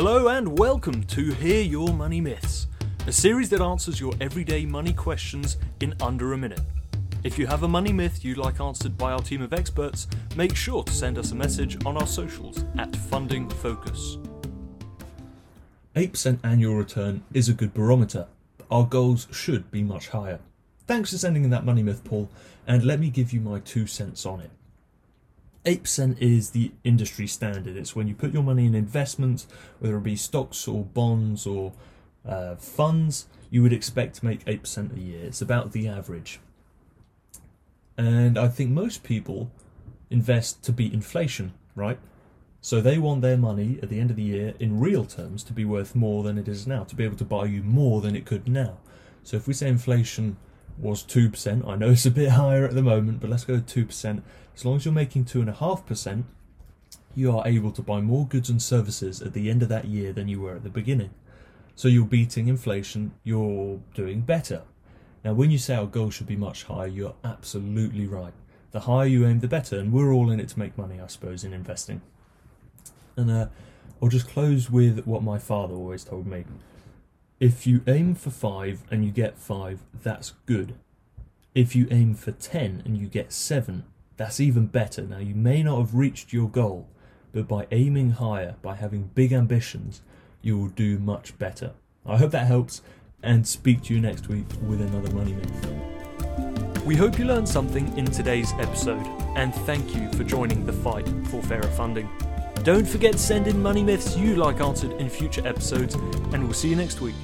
Hello and welcome to Hear Your Money Myths, a series that answers your everyday money questions in under a minute. If you have a money myth you'd like answered by our team of experts, make sure to send us a message on our socials at Funding Focus. 8% annual return is a good barometer. But our goals should be much higher. Thanks for sending in that money myth, Paul, and let me give you my two cents on it. 8% is the industry standard. It's when you put your money in investments, whether it be stocks or bonds or uh, funds, you would expect to make 8% a year. It's about the average. And I think most people invest to beat inflation, right? So they want their money at the end of the year in real terms to be worth more than it is now, to be able to buy you more than it could now. So if we say inflation was 2%, I know it's a bit higher at the moment, but let's go 2%. As long as you're making 2.5%, you are able to buy more goods and services at the end of that year than you were at the beginning. So you're beating inflation, you're doing better. Now, when you say our goal should be much higher, you're absolutely right. The higher you aim, the better, and we're all in it to make money, I suppose, in investing. And uh, I'll just close with what my father always told me. If you aim for five and you get five, that's good. If you aim for ten and you get seven, that's even better. Now, you may not have reached your goal, but by aiming higher, by having big ambitions, you will do much better. I hope that helps, and speak to you next week with another Money Myth. We hope you learned something in today's episode, and thank you for joining the fight for fairer funding. Don't forget to send in money myths you like answered in future episodes, and we'll see you next week.